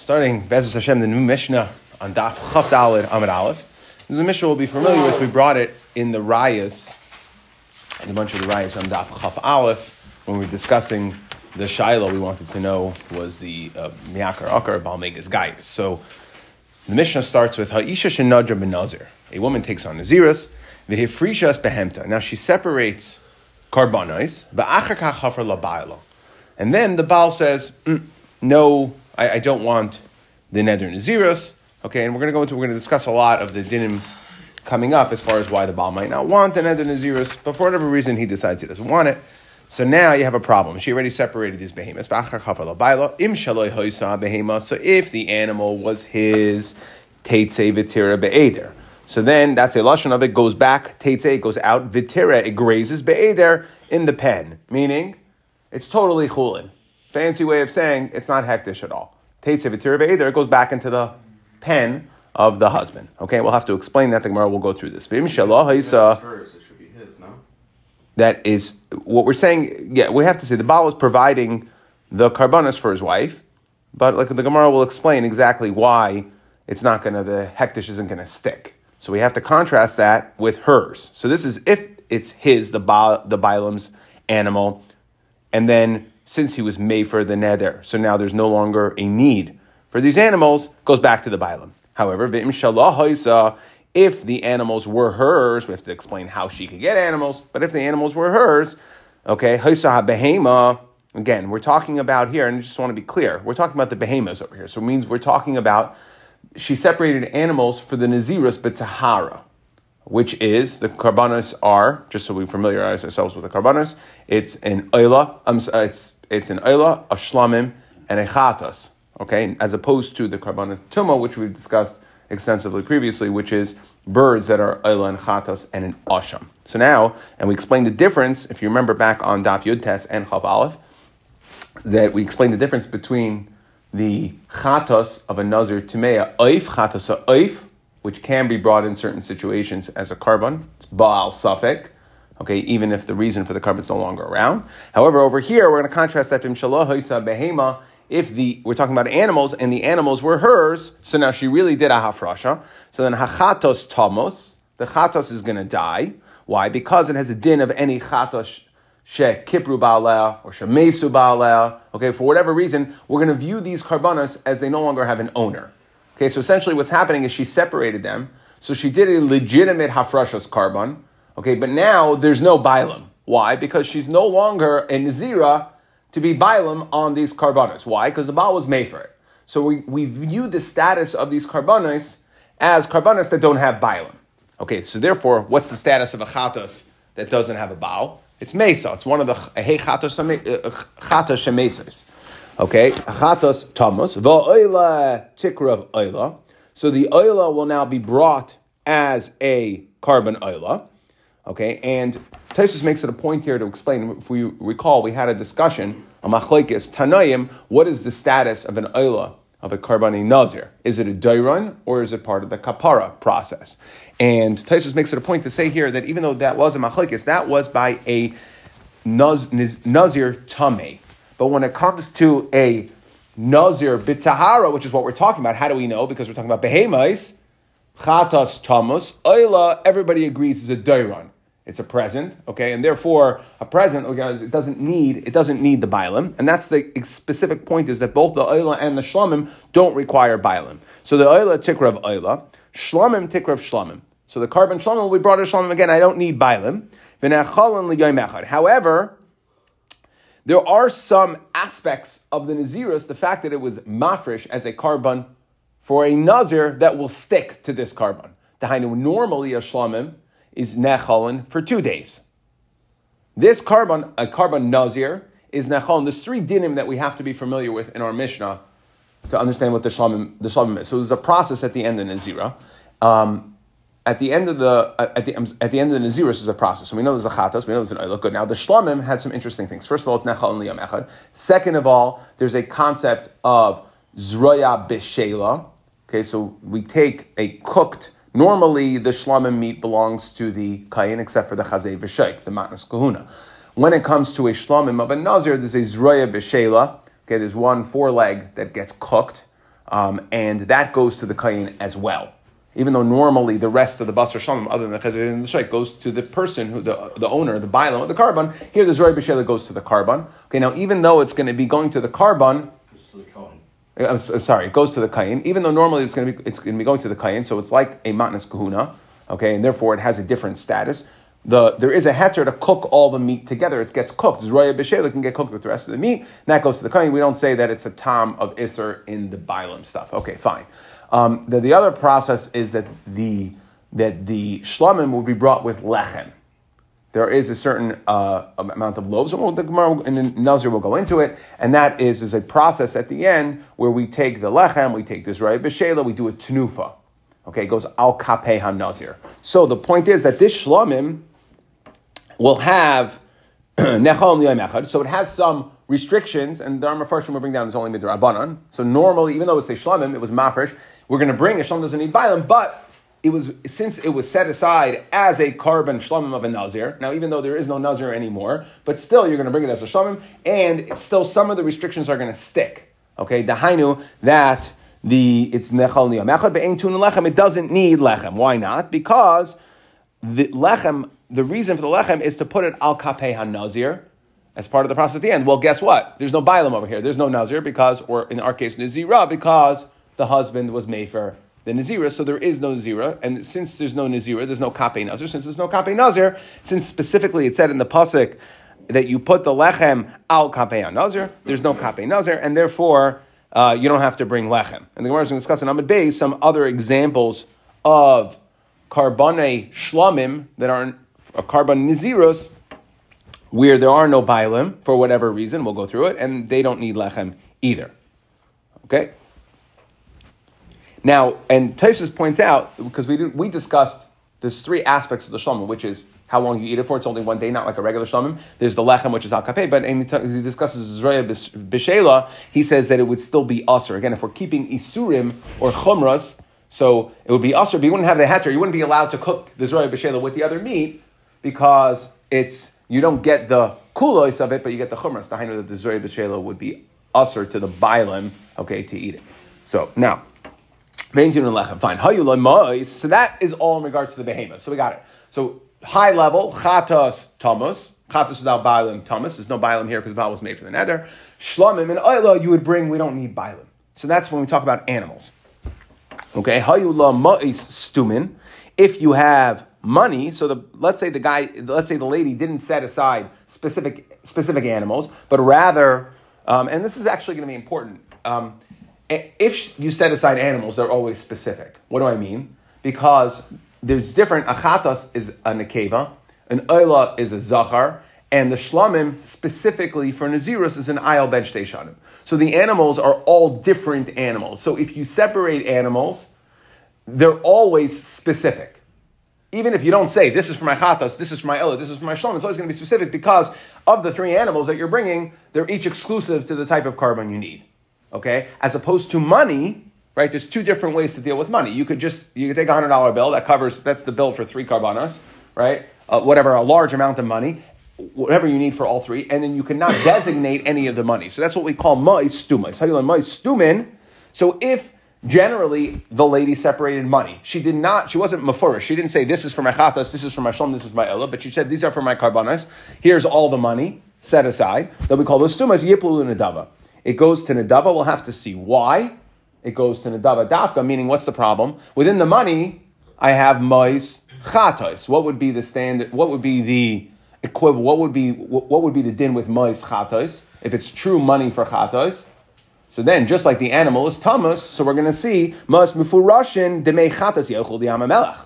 starting Bezus Hashem, the new Mishnah on Daf Chaf Dalid Amid Aleph. This is a Mishnah we'll be familiar with. We brought it in the Rayas, in a bunch of the Rayas on Daf Chaf Aleph, when we were discussing the Shiloh we wanted to know was the uh, Miyakar Akar Balmegas Gaius. So the Mishnah starts with Ha'isha Shenadra Benazir. A woman takes on Naziris, Vihifrishas Behemta. Now she separates Karbanais, Ba'achar Kachafar Labaila. And then the Baal says, mm, no, I, I don't want the Neder Naziris. Okay, and we're going to go into, we're going to discuss a lot of the dinim coming up as far as why the Baal might not want the Neder Naziris, but for whatever reason he decides he doesn't want it. So now you have a problem. She already separated these behemoths. So if the animal was his, teitze vitira be'eder. So then that's a lashon of it goes back, teitze goes out, vitira it grazes be'eder in the pen, meaning it's totally chulin. Fancy way of saying it's not hektish at all. Either it goes back into the pen of the husband. Okay, we'll have to explain that. Gemara will go through this. V'im That is what we're saying. Yeah, we have to say the Baal is providing the karbanis for his wife, but like the Gemara will explain exactly why it's not going to the hektish isn't going to stick. So we have to contrast that with hers. So this is if it's his the ba, the Balaam's animal, and then since he was made for the neder. So now there's no longer a need for these animals, goes back to the Balaam. However, if the animals were hers, we have to explain how she could get animals, but if the animals were hers, okay, again, we're talking about here, and I just want to be clear, we're talking about the behemoths over here. So it means we're talking about she separated animals for the Nazirus, but Tahara which is the karbanos are just so we familiarize ourselves with the karbanos. It's an oila. Um, it's it's an oila, a shlamim, and a chatas. Okay, as opposed to the karbanos tuma, which we've discussed extensively previously, which is birds that are oila and chatas and an asham. So now, and we explained the difference. If you remember back on Daf Yud Tes and Chav Aleph, that we explained the difference between the chatas of a nazir timea oif chatas oif which can be brought in certain situations as a carbon. It's Baal Suffolk, okay, even if the reason for the carbon is no longer around. However, over here, we're going to contrast that to Behema. If the we're talking about animals and the animals were hers, so now she really did a hafrasha. So then hachatos tomos, the chatos is going to die. Why? Because it has a din of any chatos she kipru ba'aleh or shemesu ba'aleh. Okay, for whatever reason, we're going to view these karbanas as they no longer have an owner. Okay, so essentially what's happening is she separated them. So she did a legitimate hafrashas carbon. Okay, but now there's no bilam. Why? Because she's no longer a nazira to be bilam on these carbonas. Why? Because the Baal was made for it. So we, we view the status of these carbonas as carbonas that don't have bilam. Okay, so therefore, what's the status of a chatos that doesn't have a Baal? It's mesa. It's one of the hey chatos uh, uh, shemesas. Okay, achatos tamus va'oila tikrav oila. So the oila will now be brought as a carbon oila. Okay, and Taisus makes it a point here to explain. If we recall, we had a discussion on machlekes tanayim. What is the status of an oila of a karbani nazir? Is it a dairon or is it part of the kapara process? And Taisus makes it a point to say here that even though that was a machlekes, that was by a naz, nazir tame. But when it comes to a Nazir bitahara, which is what we're talking about, how do we know? Because we're talking about behemais, chatas tamus, oila, everybody agrees is a dairon. It's a present, okay, and therefore a present oh it doesn't need it doesn't need the bilim, and that's the specific point is that both the oila and the shlamim don't require bilim. So the oila tikrav oila, shlamim tikrav shlamim. So the carbon shlamim will be brought to shlamim again. I don't need bilim. However, there are some aspects of the Naziris, the fact that it was mafresh as a carbon for a Nazir that will stick to this carbon. Dahainu, normally a shlamim is nechalin for two days. This carbon, a carbon Nazir, is nechalin. There's three dinim that we have to be familiar with in our Mishnah to understand what the shlamim, the shlamim is. So there's a process at the end of Nazira. Um, at the end of the at the at the end of the Naziris is a process. So we know there's a chatas, we know there's an oil. Good. Now the shlamim had some interesting things. First of all, it's nechal and echad. Second of all, there's a concept of zroya b'shela. Okay, so we take a cooked. Normally, the shlamim meat belongs to the kain, except for the chazay v'sheik, the matnas kahuna. When it comes to a shlamim of a nazir, there's a zroya b'shela. Okay, there's one foreleg that gets cooked um, and that goes to the kain as well. Even though normally the rest of the basar shalom, other than the chazir and the shaykh, goes to the person who the, the owner, the bialim of the carbon. Here, the zori b'shela goes to the carbon. Okay, now even though it's going to be going to the carbon, I'm, sorry, it goes to the kain. Even though normally it's going to be it's going to be going to the kain, so it's like a matnas kahuna. Okay, and therefore it has a different status. The, there is a heter to cook all the meat together. It gets cooked. Zroya b'shela can get cooked with the rest of the meat. And that goes to the kain. We don't say that it's a tam of iser in the bialim stuff. Okay, fine. Um, the, the other process is that the that the shlamim will be brought with lechem there is a certain uh, amount of loaves, and the Gemara and the Nazir will go into it, and that is, is a process at the end where we take the lechem, we take this right b'shela, we do a tenufa. Okay, it goes al kapeh nazir. So the point is that this shlamim will have nechal so it has some restrictions, and the first will bring down is only midrabanan. So normally, even though it's a shlamim, it was mafresh, we're going to bring a shlamim doesn't need bialim, but it was since it was set aside as a carbon shlomim of a nazir. Now, even though there is no nazir anymore, but still you're going to bring it as a shlomim, and still some of the restrictions are going to stick. Okay, dahainu that the it's nechal niyamechad be'ein tun lechem. It doesn't need lechem. Why not? Because the lechem, the reason for the lechem is to put it al kapeh nazir as part of the process at the end. Well, guess what? There's no bilam over here. There's no nazir because, or in our case, nazira because the husband was mefer the Nazira, so there is no Nazira, and since there's no Nazira, there's no Kape Nazir. Since there's no Kape Nazir, since specifically it said in the Pasuk that you put the Lechem al Kape Nazir, there's no Kape Nazir, and therefore uh, you don't have to bring Lechem. And the Gemara is going to discuss in Amid Bay some other examples of Karbane Shlamim that are uh, Carbon Naziros, where there are no Bailim for whatever reason, we'll go through it, and they don't need Lechem either. Okay? Now, and Taisus points out, because we, we discussed there's three aspects of the shlomim, which is how long you eat it for. It's only one day, not like a regular shlomim. There's the lechem, which is al kapeh, but he discusses the Zraya b'shela, he says that it would still be usr. Again, if we're keeping isurim or chumras, so it would be usr, but you wouldn't have the heter. You wouldn't be allowed to cook the Zraya b'shela with the other meat because it's you don't get the kulos of it, but you get the chumras. The that the Zraya b'shela would be usr to the bilim, okay, to eat it. So now. Fine. So that is all in regards to the behemoth. So we got it. So high level, chatos tamas. Chatos without bailim tamas. There's no bailim here because Baal was made for the nether. Shlamim and oila you would bring, we don't need bailim. So that's when we talk about animals. Okay, hayula ma'is stumin. If you have money, so the let's say the guy, let's say the lady didn't set aside specific specific animals, but rather, um, and this is actually going to be important. Um, if you set aside animals, they're always specific. What do I mean? Because there's different. Achatas is a nekeva, an oila is a zachar, and the shlamim specifically for nazirus is an ayal ben shteshanim. So the animals are all different animals. So if you separate animals, they're always specific. Even if you don't say this is for my chatas, this is for my ella, this is for my shalom, it's always going to be specific because of the three animals that you're bringing, they're each exclusive to the type of carbon you need okay? As opposed to money, right? There's two different ways to deal with money. You could just, you could take a hundred dollar bill, that covers, that's the bill for three carbonas, right? Uh, whatever, a large amount of money, whatever you need for all three, and then you cannot designate any of the money. So that's what we call mois stumas. How you learn mois stumin? So if generally the lady separated money, she did not, she wasn't mafurish. She didn't say this is for my chatas, this is for my shalom, this is my ella, but she said these are for my carbonas. Here's all the money set aside. That we call those stumas yiplu nadava. It goes to Nadava. We'll have to see why it goes to Nadava Dafka, meaning what's the problem? Within the money, I have Mois Chatos. What would be the standard? What would be the equivalent? What would be what would be the din with Mois Chatos? If it's true money for Chatos, so then, just like the animal is Thomas, so we're going to see Mas Mufurashin Demei Chatos Yechul the Yamamelech.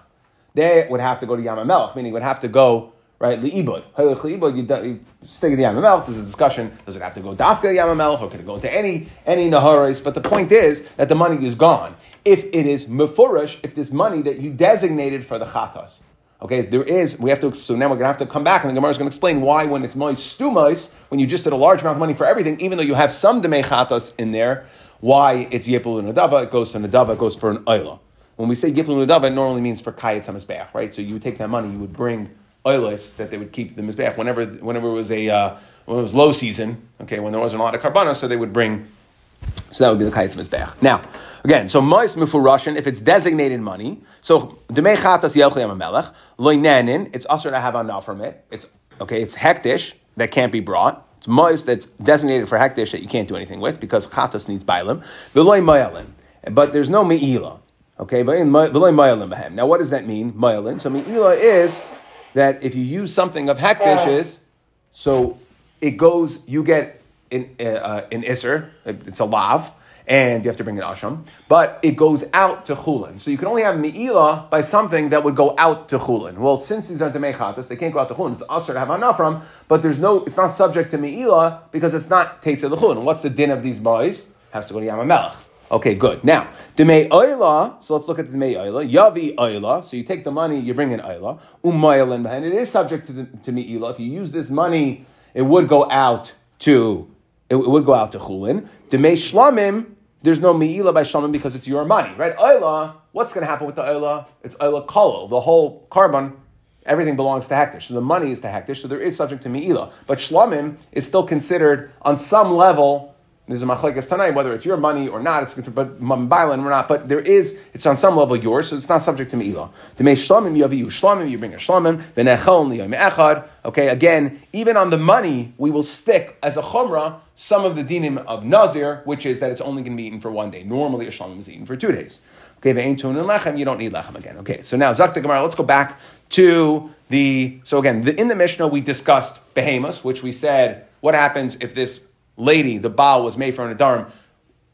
They would have to go to Yamamelech, meaning would have to go right? Li'ibud. Li'ibud, you stick in the Yamamelch, there's a discussion, does it have to go dafka Yamamelch, or can it go into any, any Naharis? But the point is that the money is gone. If it is mefurish, if this money that you designated for the chatas, Okay, there is, we have to, so now we're going to have to come back and the Gemara is going to explain why when it's mois stumais, when you just did a large amount of money for everything, even though you have some demei chatos in there, why it's yipul and nadava, it goes to nadava, it goes for an oila. When we say yipul and nadava, it normally means for kayet samizbeach, right? So you would take that money, you would bring oilis that they would keep the mizbeach whenever whenever it was a uh, when it was low season. Okay, when there wasn't a lot of carbona, so they would bring So that would be the kayetz mizbeach. Now, again, so mois mufurashin, if it's designated money, so demei chatas yelchli melech loinenin, it's usher to have enough from it. It's okay, it's hektish that can't be brought. It's mois that's designated for hektish that you can't do anything with because chatas needs bailim. V'loy mayalin, but there's no meila. Okay, but in v'loy. Now, what does that mean? Mayalin. So meila is that if you use something of hektish is so it goes. You get an, uh, in Isser, it's a lav, and you have to bring an asham, but it goes out to chulin. So you can only have meila by something that would go out to chulin. Well, since these aren't demechatas, they can't go out to chulin. It's usher to have anafram, but there's no, it's not subject to meila because it's not teitza the chulin. What's the din of these boys? Has to go to Yamamelech. Okay, good. Now, Demei Oila, so let's look at the Demei Oila. Yavi Oila, so you take the money, you bring in Oila. Umayalin, and it is subject to, the, to Me'ila. If you use this money, it would go out to it, would go out to chulin. Demei shlamim, there's no meila by shlamim because it's your money, right? Oila, what's going to happen with the oila? It's oila kolo, the whole carbon. Everything belongs to hektish, so the money is to hektish, so there is subject to meila. But shlamim is still considered on some level there's a machlekes tanayim whether it's your money or not. It's but mambailan or not. But there is it's on some level yours, so it's not subject to meila. Me shlamim yaviyu shlamim. You bring a shlamim v'nechol liyom echad. Okay, again, even on the money, we will stick as a chumrah some of the dinim of nazir, which is that it's only going to be eaten for one day. Normally, a shlamim is eaten for two days. Okay, ve'ein tun and lechem. You don't need lechem again. Okay, so now zakta gemara. Let's go back to the. So again, the, in the Mishnah we discussed behemoths, which we said what happens if this lady, the Baal, was made from an Adarim,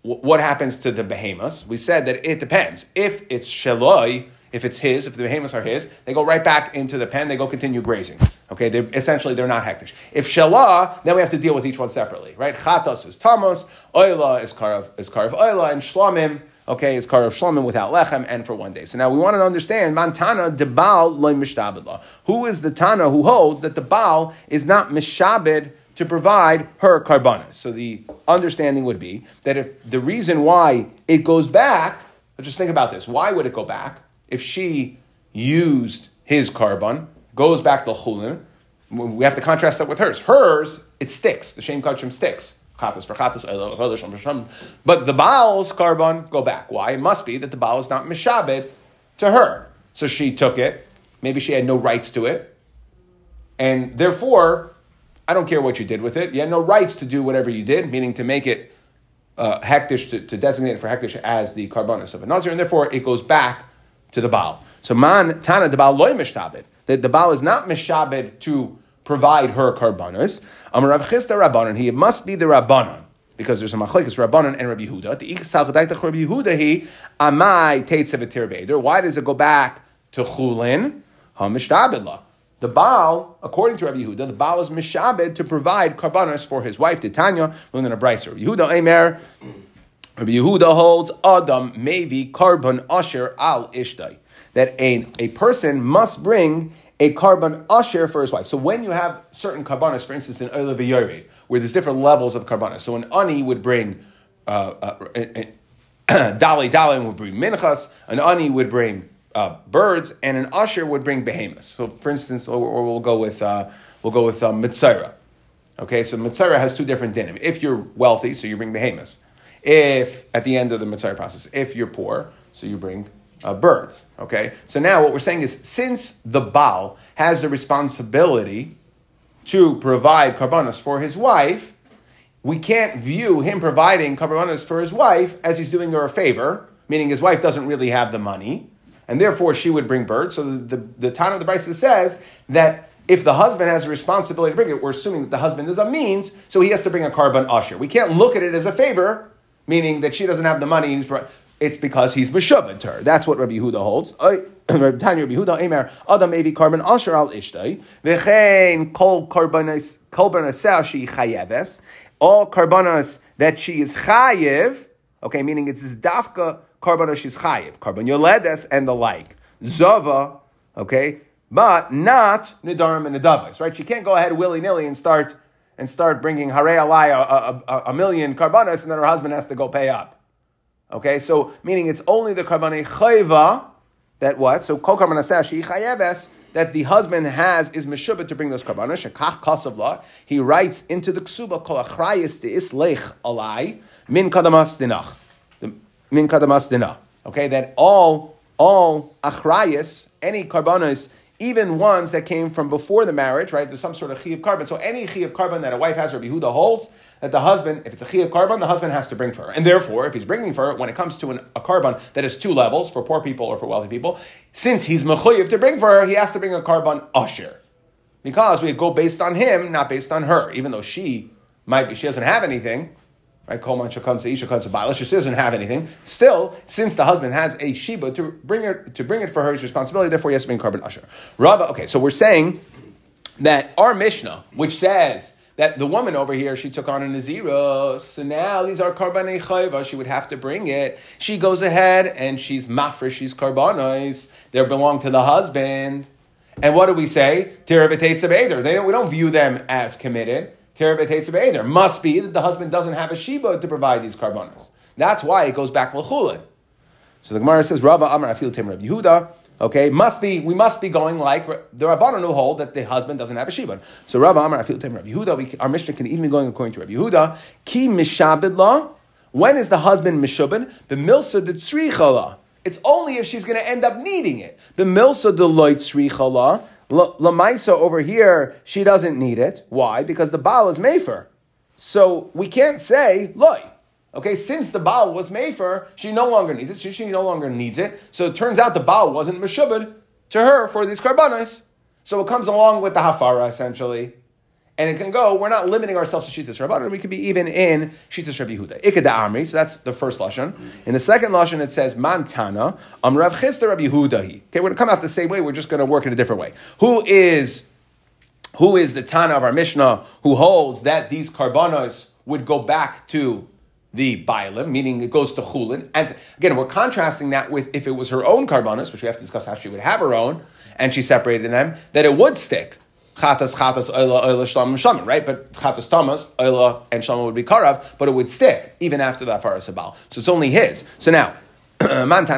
what happens to the behemoths? We said that it depends. If it's Sheloi, if it's his, if the behemoths are his, they go right back into the pen, they go continue grazing. Okay, they're, essentially they're not hektish. If Shelah, then we have to deal with each one separately, right? Chatos is Tamos, Oila is Karav, is Karav Oila, and Shlomim, okay, is Karav Shlomim without Lechem and for one day. So now we want to understand, Mantana de Baal loy Mishtabedlah. Who is the Tana who holds that the Baal is not Mishabed to provide her karbanas. So the understanding would be that if the reason why it goes back, just think about this. Why would it go back if she used his carbon, goes back to chulin? We have to contrast that with hers. Hers, it sticks. The shame kachim sticks. But the Baal's carbon go back. Why? It must be that the Baal is not mishabed to her. So she took it. Maybe she had no rights to it. And therefore, I don't care what you did with it. You had no rights to do whatever you did, meaning to make it uh, hektish, to, to, designate it for hektish as the carbonus of a nazir, and therefore it goes back to the Baal. So man tana the Baal loy mishtabed. That the Baal is not mishabed to provide her carbonus. Amar Rav Chisda Rabbanon. He must be the Rabbanon because there's a machlekes Rabbanon and Rabbi Yehuda. The iksal chadaita Rabbi Yehuda he amai teitzevetir Why does it go back to chulin? Hamishtabedlah. The Baal, according to Rabbi Yehuda, the Baal is mishabed to provide karbanos for his wife, Titania, a brayser. Yehuda Emer, Rabbi Yehuda holds Adam Mevi Karban Asher al Ishtai. That a, a person must bring a carbon usher for his wife. So when you have certain carbonas, for instance, in V'Yored, where there's different levels of carbonas. So an ani would bring uh, uh, Dali Dali would bring minchas, an ani would bring uh, birds, and an usher would bring behemoths. So, for instance, or, or we'll go with uh, we'll go with mitzvah. Okay, so mitzvah has two different dinim. If you're wealthy, so you bring behemoths. If at the end of the mitzvah process, if you're poor, so you bring uh, birds. Okay, so now what we're saying is since the Baal has the responsibility to provide karbanos for his wife, we can't view him providing karbanos for his wife as he's doing her a favor, meaning his wife doesn't really have the money and therefore she would bring birds. So the, the, the time of the Brisa says that if the husband has a responsibility to bring it, we're assuming that the husband is a means, so he has to bring a carbon usher. We can't look at it as a favor, meaning that she doesn't have the money. It's because he's b'shubed to her. That's what Rabbi Yehuda holds. Tanya Rabbi Yehuda Emer Adam Evi carbon al v'chein kol all karbonas that she is chayev. Okay, meaning it's this dafka Karban she's chayiv, Karban Yoledes, and the like. Zava, okay, but not Nidarim and Nidavais, right? She can't go ahead willy nilly and start and start bringing Hare Alai a, a, a, million Karbanas, and then her husband has to go pay up. Okay, so meaning it's only the Karbane Chayva that what? So Kol Karban she chayeves that the husband has is meshubah to bring those karbanos. Shekach kasav He writes into the ksuba kol achrayis de islech alai min kadamas dinach. Min kadamas dinach. Okay, that all all achrayis, any karbanos even ones that came from before the marriage, right? There's some sort of chi of carbon. So any chi of carbon that a wife has or Yehuda holds, that the husband, if it's a chi of carbon, the husband has to bring for her. And therefore, if he's bringing for her, when it comes to an, a carbon that is two levels for poor people or for wealthy people, since he's mechuyev to bring for her, he has to bring a carbon usher. Because we go based on him, not based on her, even though she might be, she doesn't have anything right? Kolman shakansa isha kansa She doesn't have anything. Still, since the husband has a shiba to bring it to bring it for her his responsibility, therefore he has to bring carbon usher. Rava. Okay, so we're saying that our Mishnah, which says that the woman over here she took on a nazira, so now these are karbanei chayva. She would have to bring it. She goes ahead and she's mafresh. She's karbanos. They belong to the husband. And what do we say? They don't. We don't view them as committed. There must be that the husband doesn't have a shiba to provide these karbonas. That's why it goes back l'chulin. So the Gemara says, Rabba Amar Afil Tim Rabbi Yehuda. Okay, must be we must be going like the Rabbanon who hold that the husband doesn't have a shiba. So Rabba Amar Afil Tim Rabbi Yehuda. We, our mission can even be going according to Rabbi Yehuda. Ki mishabed law. When is the husband mishubin? The milsa de tzrichala. It's only if she's going to end up needing it. The milsa de loy tzrichala. Lamaisa over here, she doesn't need it. Why? Because the Baal is Mefer. So we can't say, loy. Okay, since the Baal was Mefer, she no longer needs it. She, she no longer needs it. So it turns out the Baal wasn't Meshubad to her for these karbanas. So it comes along with the Hafara, essentially and it can go. We're not limiting ourselves to Shitas Rabbanon. We could be even in Shitas Rabbi Yehuda. Ikeda Amri. So that's the first lashon. In the second lashon, it says Mantana Am Rav Chisda Rabbi Yehudahi. Okay, we're going to come out the same way. We're just going to work in a different way. Who is who is the Tana of our Mishnah who holds that these karbanos would go back to the Bailim, meaning it goes to Chulin. As again, we're contrasting that with if it was her own karbanos, which we have to discuss how she would have her own, and she separated them, that it would stick chatas chatas oila oila shlam shaman, right? But chatas tamas oila and shaman would be karav, but it would stick even after the afar sabal. So it's only his. So now. When the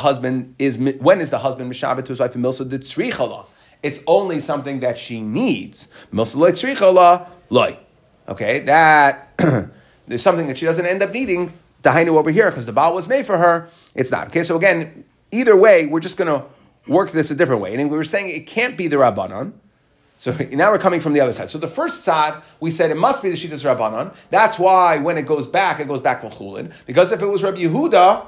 husband is when is the husband mishabed to his wife milsa de tzrichala? It's only something that she needs. Milsa tzrichala loy. Okay, that there's something that she doesn't end up needing. Dahainu over here because the baal was made for her. It's not okay. So again, either way, we're just going to work this a different way. And we were saying it can't be the Rabbanon. So now we're coming from the other side. So the first side, we said it must be the Shitas Rabbanon. That's why when it goes back, it goes back to Chulin. Because if it was Rabbi Yehuda,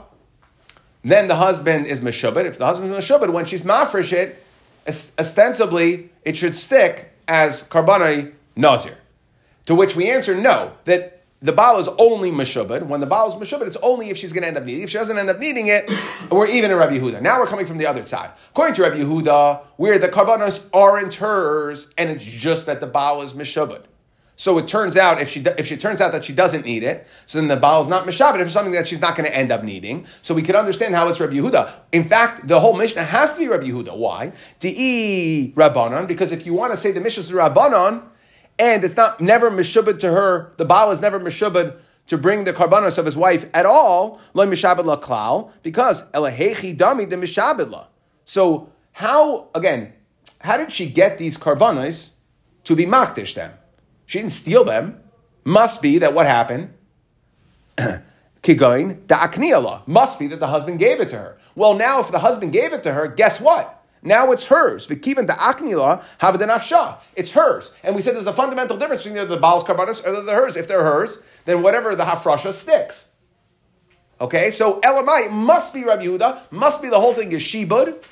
then the husband is Meshubit. If the husband is Meshubit, when she's Mafresh it, ostensibly it should stick as Karbanai Nazir. To which we answer no, that the Baal is only Meshubad. When the Baal is Meshubad, it's only if she's going to end up needing it. If she doesn't end up needing it, we're even in Rabbi Yehuda. Now we're coming from the other side. According to Rabbi Yehuda, where the Karbanos aren't hers, and it's just that the Baal is Meshubad. So it turns out, if she, if she turns out that she doesn't need it, so then the Baal is not Meshabed, if it's something that she's not going to end up needing. So we can understand how it's Rabbi Yehuda. In fact, the whole Mishnah has to be Rabbi Yehuda. Why? Di Rabbanon, because if you want to say the Mishnah is Rabbanon, and it's not never mishubad to her. The baal is never mishubad to bring the karbanos of his wife at all. Lo mishabed la klal because elahechi dami the mishabed la. So how again? How did she get these karbanos to be makdish them? She didn't steal them. Must be that what happened. Kigoin da Must be that the husband gave it to her. Well, now if the husband gave it to her, guess what? Now it's hers. V'kivan ta'aknila havadanafsha. It's hers. And we said there's a fundamental difference between the Baal's karbanis or uh, the hers. If they're hers, then whatever the hafrasha sticks. Okay, so Elamai must be Rabbi Yehuda, must be the whole thing is shibud.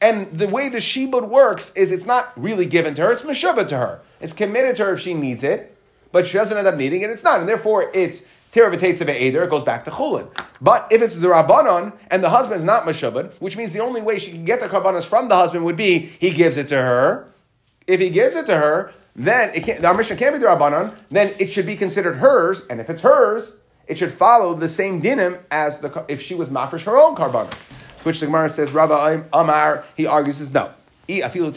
And the way the shibud works is it's not really given to her, it's meshubah to her. It's committed to her if she needs it, but she doesn't end up needing it, it's not. And therefore it's it goes back to Chulin. But if it's the Rabbanon and the husband is not Meshabad, which means the only way she can get the Karbanos from the husband would be he gives it to her. If he gives it to her, then it can't, the Mishnah can't be the Rabbanon, then it should be considered hers, and if it's hers, it should follow the same dinim as the, if she was mafresh her own Karbanos. Which the Gemara says, Rabbi Amar, he argues is no. We could even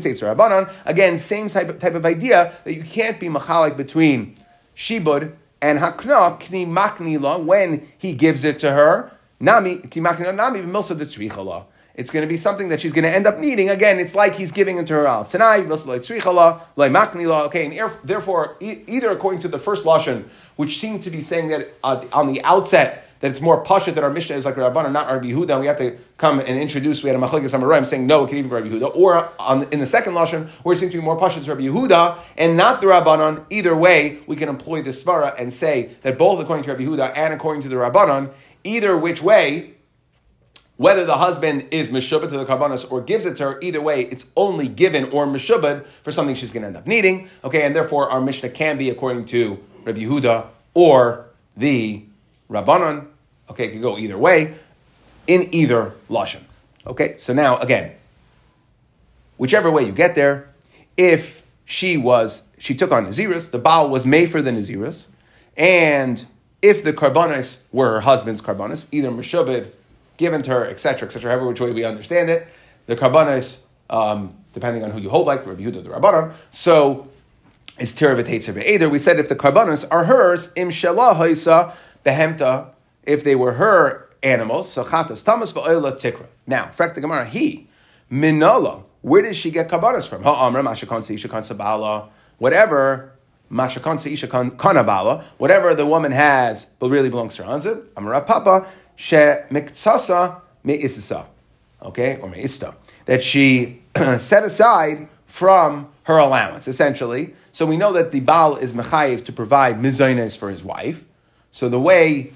say it's Rabbanon. Again, same type of, type of idea that you can't be machalik between shibud and hakna kni maknila when he gives it to her, Nami, nami milsa de It's going to be something that she's going to end up needing. Again, it's like he's giving it to her out. Tonight, okay, and therefore, either according to the first lashon, which seemed to be saying that uh, on the outset that it's more pasha that our Mishnah is like Rabbanan, not Rabbi Yehuda, we have to come and introduce, we had a Machlekes Amoraim saying, no, it can even be Rabbi Yehuda, or on, in the second Lashon, where it seems to be more pasha, it's Rabbi Yehuda, and not the Rabbanon. either way, we can employ the Svara and say that both according to Rabbi Yehuda and according to the Rabbanon, either which way, whether the husband is meshubad to the karbanos or gives it to her, either way, it's only given or meshubad for something she's going to end up needing. Okay, and therefore our Mishnah can be according to Rabbi Yehuda or the Rabbanon. Okay, it could go either way in either lashon. Okay, so now again, whichever way you get there, if she was she took on Naziris, the Baal was made for the Naziris, and if the karbanis were her husband's karbanis, either meshubed, given to her, etc., etc., however which way we understand it, the karbanis, um, depending on who you hold, like Rabbi Yehuda the Rabbanon, so is tirav Either we said if the karbanis are hers, im shelah behemta if they were her animals, so chatas tamas va'oila tikra. Now, frek the Gemara, he, minola. where does she get kabbalas from? Ha'amra, mashakon seishakan sabala, whatever, mashakon seishakan kanabala, whatever the woman has, but really belongs to her husband, amara papa, she miktsasa me'isisa, okay, or me'ista, that she set aside from her allowance, essentially. So we know that the Baal is mechayiv to provide mizoines for his wife. So the way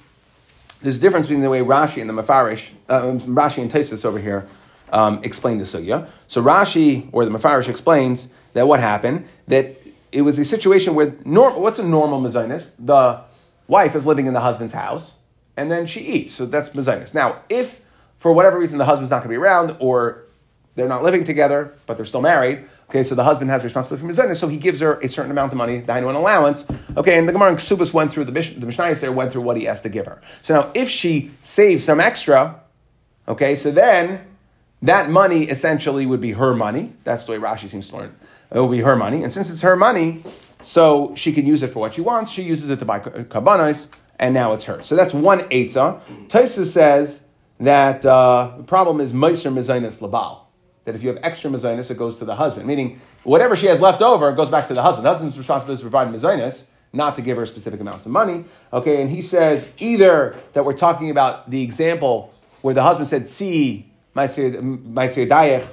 there's a difference between the way Rashi and the Mafarish, uh, Rashi and Taisus over here um, explain the sugya. So Rashi or the Mafarish explains that what happened that it was a situation where nor- what's a normal mezainis? The wife is living in the husband's house and then she eats. So that's mezainis. Now, if for whatever reason the husband's not going to be around or they're not living together but they're still married, Okay, so the husband has responsibility for mizana, so he gives her a certain amount of money, dainu an allowance. Okay, and the Gemara in Ksubas went through the the there went through what he has to give her. So now, if she saves some extra, okay, so then that money essentially would be her money. That's the way Rashi seems to learn. It will be her money, and since it's her money, so she can use it for what she wants. She uses it to buy kabbanis, and now it's her. So that's one eitzah. Taisa says that uh, the problem is meiser mizainis labal that if you have extra mezainis, it goes to the husband. Meaning, whatever she has left over goes back to the husband. The husband's responsibility is to provide mezainis, not to give her specific amounts of money. Okay, and he says either that we're talking about the example where the husband said, "See, my dayech,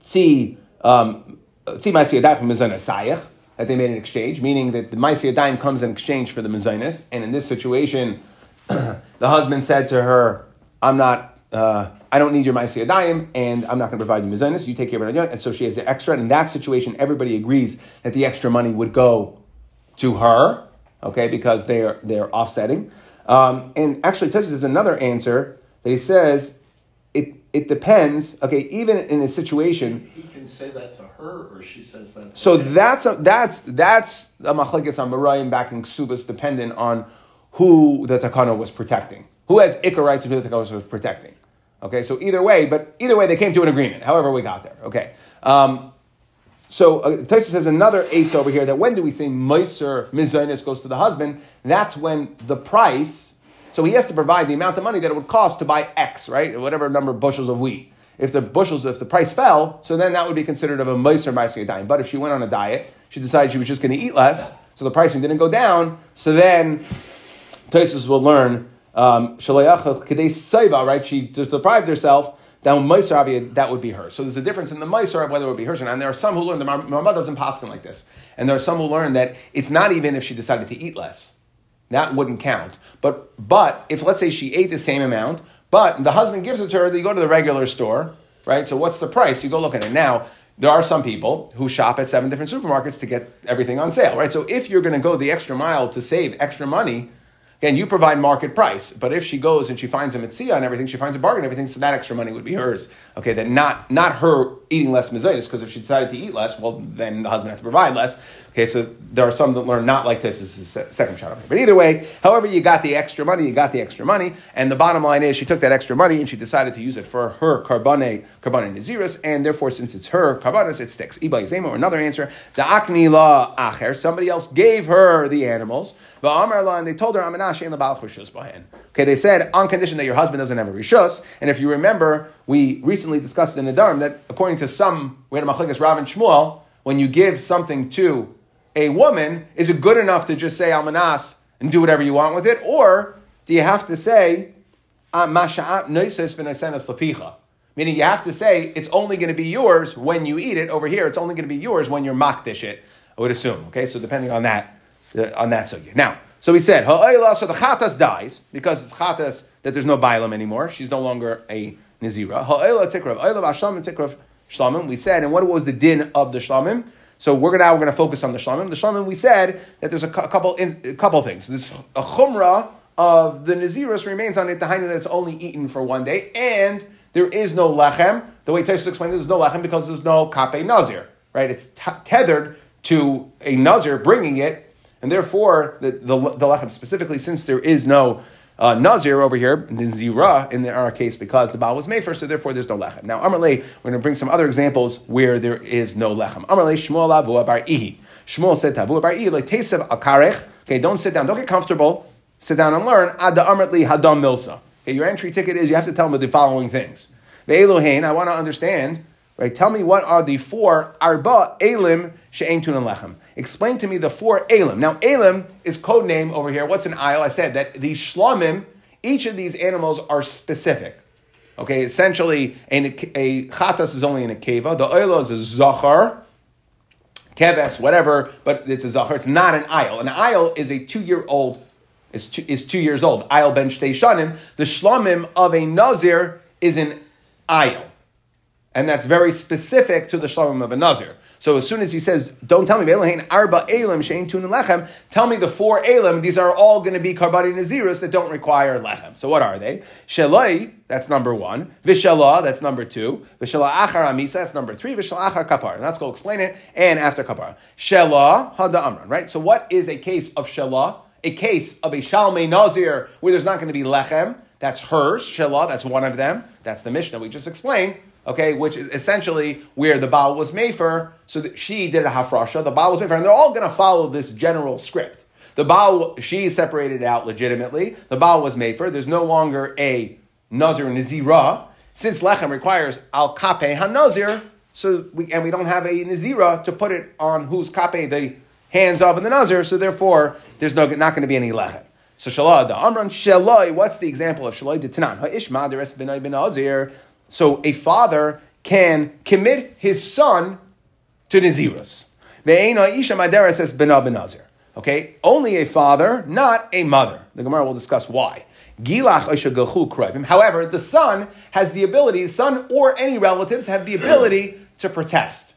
see, um, see my dayech mezainis that they made an exchange, meaning that the Maisiyadayim comes in exchange for the mezainis, and in this situation, the husband said to her, "I'm not." Uh, I don't need your Maisi Adayim, and I'm not going to provide you Mizanis. You take care of it. And so she has the extra. And in that situation, everybody agrees that the extra money would go to her, okay, because they're, they're offsetting. Um, and actually, Tessus is another answer that he says it, it depends, okay, even in a situation. He can say that to her, or she says that So him. that's a, that's that's a machlekes Amoraim back in Ksubas, dependent on who the takana was protecting. Who has ikar rights and who the takana was protecting. Okay, so either way, but either way, they came to an agreement. However, we got there. Okay. Um, so uh, Taisa says another eights over here that when do we say Meiser Mizainis goes to the husband? That's when the price. So he has to provide the amount of money that it would cost to buy X, right? Whatever number of bushels of wheat. If the bushels, if the price fell, so then that would be considered of a Meiser Meiser dime. But if she went on a diet, she decided she was just going to eat less, so the pricing didn't go down. So then Taisus will learn um, right? She just deprived herself. Then Moisar that would be her. So there's a difference in the Moisar of whether it would be hers or not. And there are some who learn, the Ramah doesn't paskin like this. And there are some who learn that it's not even if she decided to eat less. That wouldn't count. But but if let's say she ate the same amount, but the husband gives it to her, you go to the regular store, right? So what's the price? You go look at it. Now, there are some people who shop at seven different supermarkets to get everything on sale, right? So if you're going to go the extra mile to save extra money, Again, you provide market price, but if she goes and she finds a mitzia and everything, she finds a bargain and everything, so that extra money would be hers. Okay, that not not her eating less mezaitis, because if she decided to eat less, well, then the husband had to provide less. Okay, so there are some that learn not like this. This is a second shot of But either way, however you got the extra money, you got the extra money. And the bottom line is she took that extra money and she decided to use it for her carbone, carbone naziris, and therefore, since it's her carbonis, it sticks. Iba Yizema, or another answer, Da'akni la acher, somebody else gave her the animals, and they told her. Okay, they said, on condition that your husband doesn't have a rishus, and if you remember, we recently discussed in the Dharm that according to some, we had a Machlikas Rav and Shmuel, when you give something to a woman, is it good enough to just say almanas and do whatever you want with it? Or do you have to say, ah, Meaning you have to say it's only going to be yours when you eat it. Over here, it's only going to be yours when you're makdish it, I would assume. Okay, so depending on that, uh, on that sugya. Now, so we said, so the chatas dies because it's chatas that there's no bailam anymore. She's no longer a nizira. We said, and what was the din of the shlamim? So we're gonna, now we're going to focus on the shlamim. The shlamim, we said that there's a couple, a couple things. There's a chumrah of the naziris remains on it, the that it's only eaten for one day, and there is no lechem. The way Taisus explained, there's no lechem because there's no kape nazir, right? It's t- tethered to a nazir bringing it, and therefore the, the, the lechem specifically, since there is no uh, Nazir over here, Zira in our case, because the Baal was made first, so therefore there's no Lechem. Now, Amarle, we're going to bring some other examples where there is no Lechem. Amarle, Shmuel Avua Bar Ihi. Shmuel said to Avua Bar Ihi, like Tesev Akarech, okay, don't sit down, don't get comfortable, sit down and learn, Ada Amarli Hadam Milsa. Okay, your entry ticket is you have to tell them the following things. The Elohain, I want to understand Right? Tell me what are the four arba elim she'ain tunan lechem. Explain to me the four elim. Now, elim is code name over here. What's an aisle? I said that the shlamim, each of these animals are specific. Okay, essentially, a, a chatas is only in a keva. The oila is a zachar, keves, whatever, but it's a zachar. It's not an aisle. An aisle is a two-year-old. Is two, is two years old. Aisle ben shtei shanim. The shlamim of a nazir is an aisle and that's very specific to the shalom of a nazir. So as soon as he says, "Don't tell me arba elim shein tun lechem," tell me the four elim. These are all going to be karbari nazirus that don't require lechem. So what are they? Sheloi, that's number one. Vishalah, that's number two. Vishalah achar amisa, that's number three. Vishalah achar kapar, and let's go explain it. And after kapar, shelah hada amran. Right. So what is a case of shelah? A case of a shalmei nazir where there's not going to be lechem. That's hers. Shelah, that's one of them. That's the Mishnah we just explained okay, which is essentially where the Baal was Mefer, so that she did a Hafrasha, the Baal was Mefer, and they're all going to follow this general script. The Baal, she separated out legitimately, the Baal was Mefer, there's no longer a Nazir and Nazira, since Lechem requires Al Kape HaNazir, so we, and we don't have a Nazira to put it on whose Kape the hands of in the Nazir, so therefore there's no, not going to be any Lechem. So Shalah the Amran Shaloi, what's the example of Shaloi de Tanan? Ha'ishma the rest ben Nazir. So a father can commit his son to Nazirus. Says bena benazir. Okay, only a father, not a mother. The Gemara will discuss why. However, the son has the ability, the son or any relatives have the ability to protest.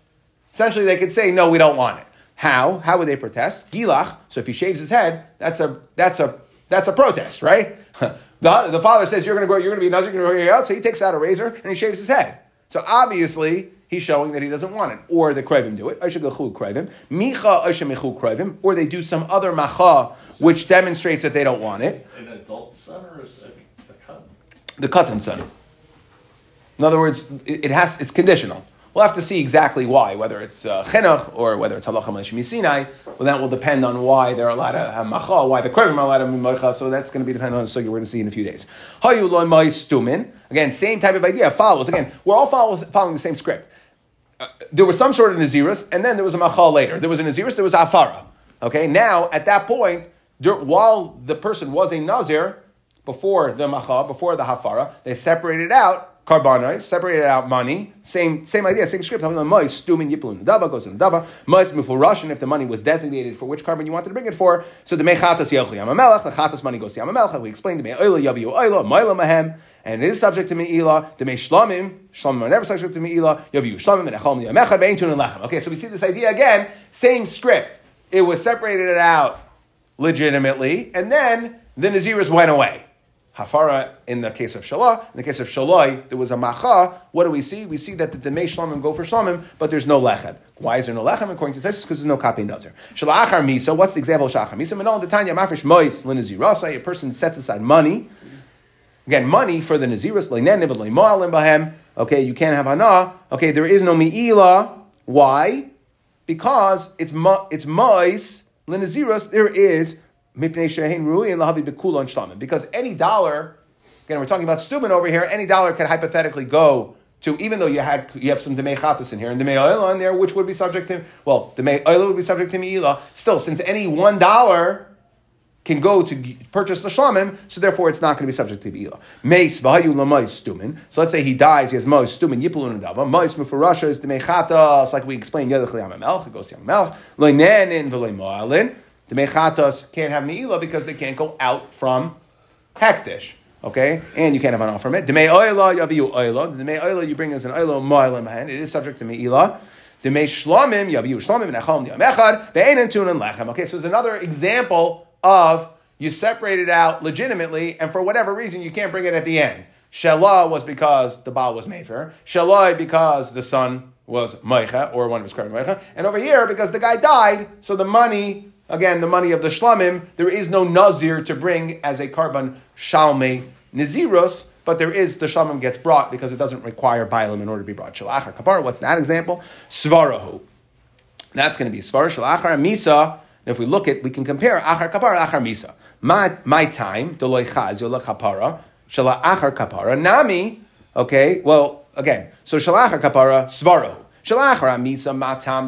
Essentially, they could say, no, we don't want it. How? How would they protest? Gilach. So if he shaves his head, that's a that's a that's a protest, right? The, the father says, You're going to grow, you're going to be a Nazir, you're going to grow your out. So he takes out a razor and he shaves his head. So obviously, he's showing that he doesn't want it. Or the Krevim do it. Aishagachu Krevim. Micha Aishamechu Krevim. Or they do some other macha which demonstrates that they don't want it. An adult son or a, a cut? The katan son. In other words, it has, it's conditional. We'll have to see exactly why, whether it's uh, chinuch or whether it's halacha Sinai. Well, that will depend on why they're allowed to have macha, why the krivim are allowed to have macha. So that's going to be dependent on the sugi we're going to see in a few days. stumin. Again, same type of idea follows. Again, we're all follows, following the same script. Uh, there was some sort of naziris, and then there was a machal later. There was a naziris, there was afara. Okay, now at that point, while the person was a nazir before the macha, before the hafara, they separated out Karbanos, separated out money. Same same idea, same script. Stumin Yiplun Dava goes in Dava. Mois Mufurashin, if the money was designated for which carbon you wanted to bring it for. So the Mechatas Yelchi Yamamelech, the Chatas money goes to Yamamelech. We explained the Me'oila Yaviu Oila, Moila Mahem, and it is subject to Me'ila. The Me'shlamim, Shlamim are never subject to Me'ila. Yaviu Shlamim and Echom Yamecha Be'intun and Lechem. Okay, so we see this idea again, same script. It was separated out legitimately, and then the Naziris went away. Hafara in the case of shalah. In the case of shaloi, there was a macha. What do we see? We see that the demei shlamim go for shlamim, but there's no lechem. Why is there no lechem? According to this, because there's no kapi nazir. Shalachar misa. What's the example of shalachar misa? Manon the tanya mafresh mois linazirasa. A person sets aside money. Again, money for the bahem. Okay, you can't have hana. Okay, there is no miila. Why? Because it's mo- it's mois linazirus. There is because any dollar, again, we're talking about Stubin over here, any dollar could hypothetically go to, even though you had you have some Demei Chatas in here, and Demei Oila in there, which would be subject to, well, Demei Oila would be subject to Mi'ila. Still, since any one dollar can go to purchase the shlamim, so therefore it's not going to be subject to Mi'ila. Meis v'hayu l'mais stumin. So let's say he dies, he has mois stumin, yipulun adava. Mois mufarasha is Demei Chatas, like we explained, yadach li'am it goes to Yam Loinenin v'loy mo'alin. The mechatos can't have meila because they can't go out from hektish. Okay, and you can't have an offer from it. Demei oila yaviu oila. Demei oila you bring as an oila moilim hand. It is subject to meila. Demei shlamim yaviu shlamim nechom yamechad be'enin tunin lechem. Okay, so there's another example of you separate it out legitimately, and for whatever reason you can't bring it at the end. Shelah was because the Baal was Mefer. Shaloi because the son was Meicha, or one of his carbon Meicha. And over here, because the guy died, so the money again, the money of the shlamim, there is no nazir to bring as a carbon shalme nazirus, but there is the shlamim gets brought because it doesn't require bailim in order to be brought. Shalachar kapar, what's that example? Svarahu. That's going to be svara shalachar misa. And if we look at, we can compare achar kapara achar misa. My, my time, deloy chaz yola kapara, shalachar kapara, nami, okay, well, again, so shalachar kapara, svarahu. Shalachar misa matam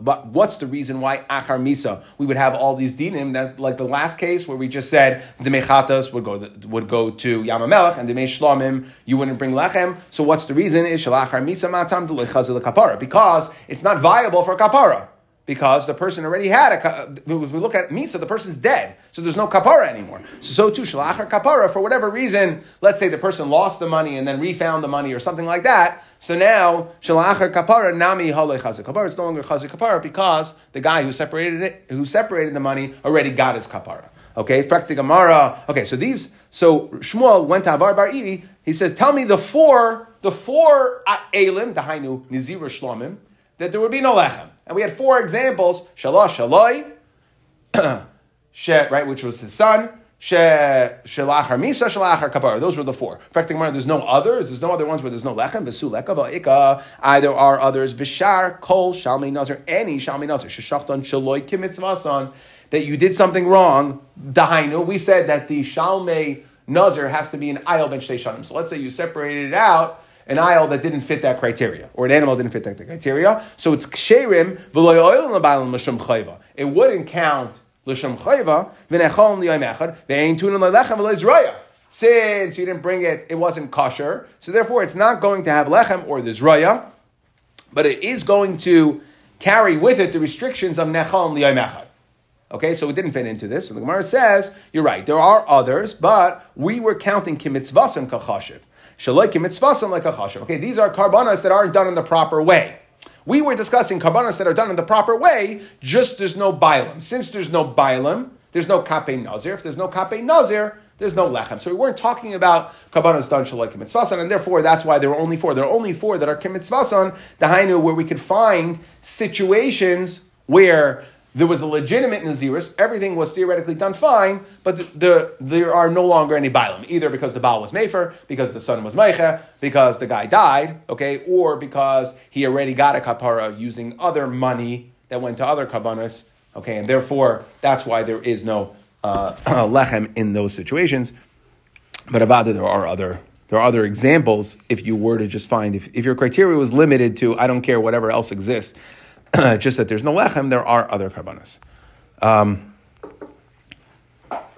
But what's the reason why achar misa we would have all these dinim that like the last case where we just said the mechatas would go would go to Yamamelech and the shlamim you wouldn't bring lechem. So what's the reason? Is shalachar misa matam kapara because it's not viable for kapara because the person already had a. If we look at Misa, the person's dead, so there's no kapara anymore. So, so too shalachar kapara for whatever reason. Let's say the person lost the money and then refound the money or something like that. So now shalachar kapara nami halei chazik kapara. It's no longer chazik kapara because the guy who separated it, who separated the money, already got his kapara. Okay, frekti gemara. Okay, so these. So Shmuel went to Avar Bar. He says, "Tell me the four, the four uh, elim, the hainu nizira shlomim, that there would be no lechem." And we had four examples, Shalosh Shaloi, right, which was his son, she, Shalachar Misa, Shalachar Kapar. Those were the four. In fact, there's no others. There's no other ones where there's no lechem. Vesu lekava. Either ah, are others. Vishar kol shalmi nazar. Any shalmi nazar. Sheshachton shaloi kimitzvasan. That you did something wrong. Dahainu. We said that the shalme nazar has to be an ayal ben shanim. So let's say you separated it out an aisle that didn't fit that criteria, or an animal didn't fit that criteria. So it's ksherim v'loy oil l'shem chayva. It wouldn't count l'shem chayva v'nechol l'yom echad v'ein tunan l'lechem v'loy zroya. Since you didn't bring it, it wasn't kosher, so therefore it's not going to have lechem or the zroya, but it is going to carry with it the restrictions of nechol l'yom echad. Okay, so it didn't fit into this. So the Gemara says, you're right, there are others, but we were counting kimitzvasim kachashiv. Shaloikim mitzvasim like a chashav. Okay, these are karbanas that aren't done in the proper way. We were discussing karbanas that are done in the proper way, just there's no bialim. Since there's no bialim, there's no kape nazir. If there's no kape nazir, there's no lechem. So we weren't talking about karbanas done shaloikim mitzvasan, and therefore that's why there were only four. There are only four that are kimitzvasan, the hainu, where we could find situations where there was a legitimate Naziris, everything was theoretically done fine, but the, the, there are no longer any Bailam, either because the Baal was Mefer, because the son was Meicha, because the guy died, okay, or because he already got a kapara using other money that went to other Kabbanas, okay, and therefore that's why there is no uh, lechem in those situations. But Avada, there are other there are other examples if you were to just find if, if your criteria was limited to I don't care whatever else exists just that there's no lechem, there are other karbanas. Um,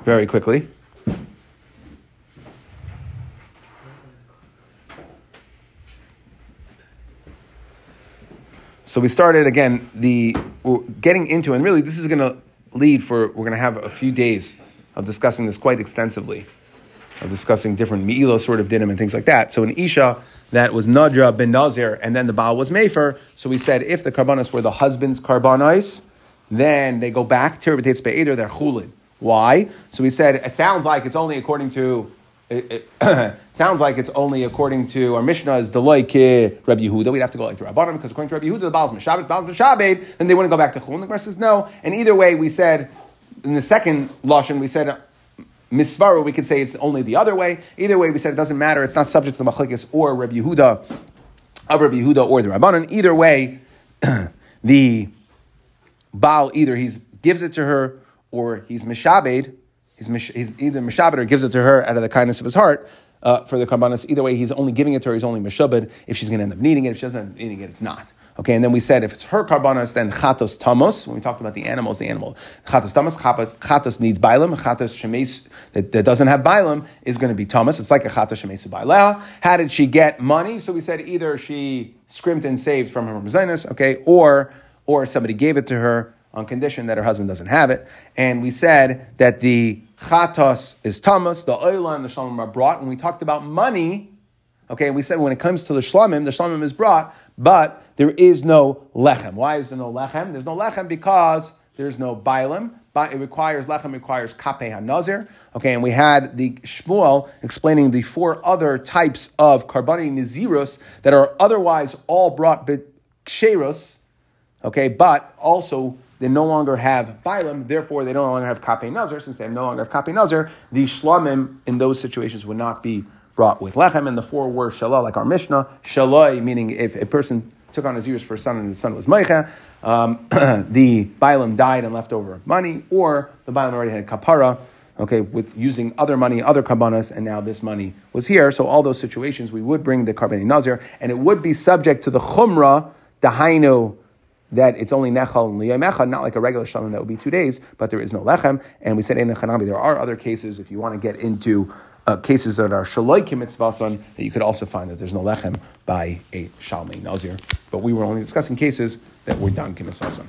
very quickly. So we started again the we're getting into and really this is going to lead for we're going to have a few days of discussing this quite extensively of discussing different mi'ilo sort of dinim and things like that. So in Isha, that was Nadra ben Nazir, and then the Baal was Mefer. So we said if the karbanos were the husband's karbanos, then they go back, Tirbates Be'eder, they're chulin. Why? So we said it sounds like it's only according to it, it sounds like it's only according to our Mishnah is Deloy ke Rabbi Yehuda. We'd have to go like the Rabbanim because according to Rabbi Yehuda, the Baal's Meshabed, Baal's Meshabed, then they wouldn't go back to Chul. And the Gemara says no. And either way, we said in the second lashon, we said misvaru. We could say it's only the other way. Either way, we said it doesn't matter. It's not subject to the Machlekes or Rabbi Yehuda of Rabbi Yehuda or the Rabbanan. Either way, the Baal either he gives it to her or he's mishabed. He's, mish, he's either mishabed or gives it to her out of the kindness of his heart uh, for the karbanas. Either way, he's only giving it to her. He's only mishabed. If she's going to end up needing it, if she doesn't end up needing it, it's not. Okay, and then we said if it's her karbanas, then chatos tamos. When we talked about the animals, the animal chatos tamos, chatos needs bailam. Chatos shemes that, that doesn't have bailam is going to be tamos. It's like a chatos shemesu bailah. How did she get money? So we said either she scrimped and saved from her mezainis, okay, or or somebody gave it to her on condition that her husband doesn't have it. And we said that the chatos is tamas, the oila and the shalom are brought. When we talked about money, okay, and we said when it comes to the shlamim, the shlamim is brought, but there is no lechem. Why is there no lechem? There's no lechem because there's no bailim. But it requires lechem requires kape hanazir. Okay, and we had the Shmuel explaining the four other types of karbani nizirus that are otherwise all brought ksherus. Okay, but also they no longer have Bailam, therefore they no longer have Kape Nazar. Since they no longer have Kape Nazar, the Shlamim in those situations would not be brought with Lechem. And the four were Shalah, like our Mishnah. Shaloi, meaning if a person took on his years for a son and his son was Meicha, um, the Bailam died and left over money, or the Bailam already had Kapara, okay, with using other money, other kabbanas, and now this money was here. So all those situations, we would bring the Karbani Nazir, and it would be subject to the Chumrah, Dahainu, that it's only nechal and liyamecha, not like a regular shalom that would be two days, but there is no lechem. And we said in Chanabi, there are other cases if you want to get into uh, cases that are shaloi kimitzvasan, that you could also find that there's no lechem by a shalmei nazir. But we were only discussing cases that were done kimitzvasan.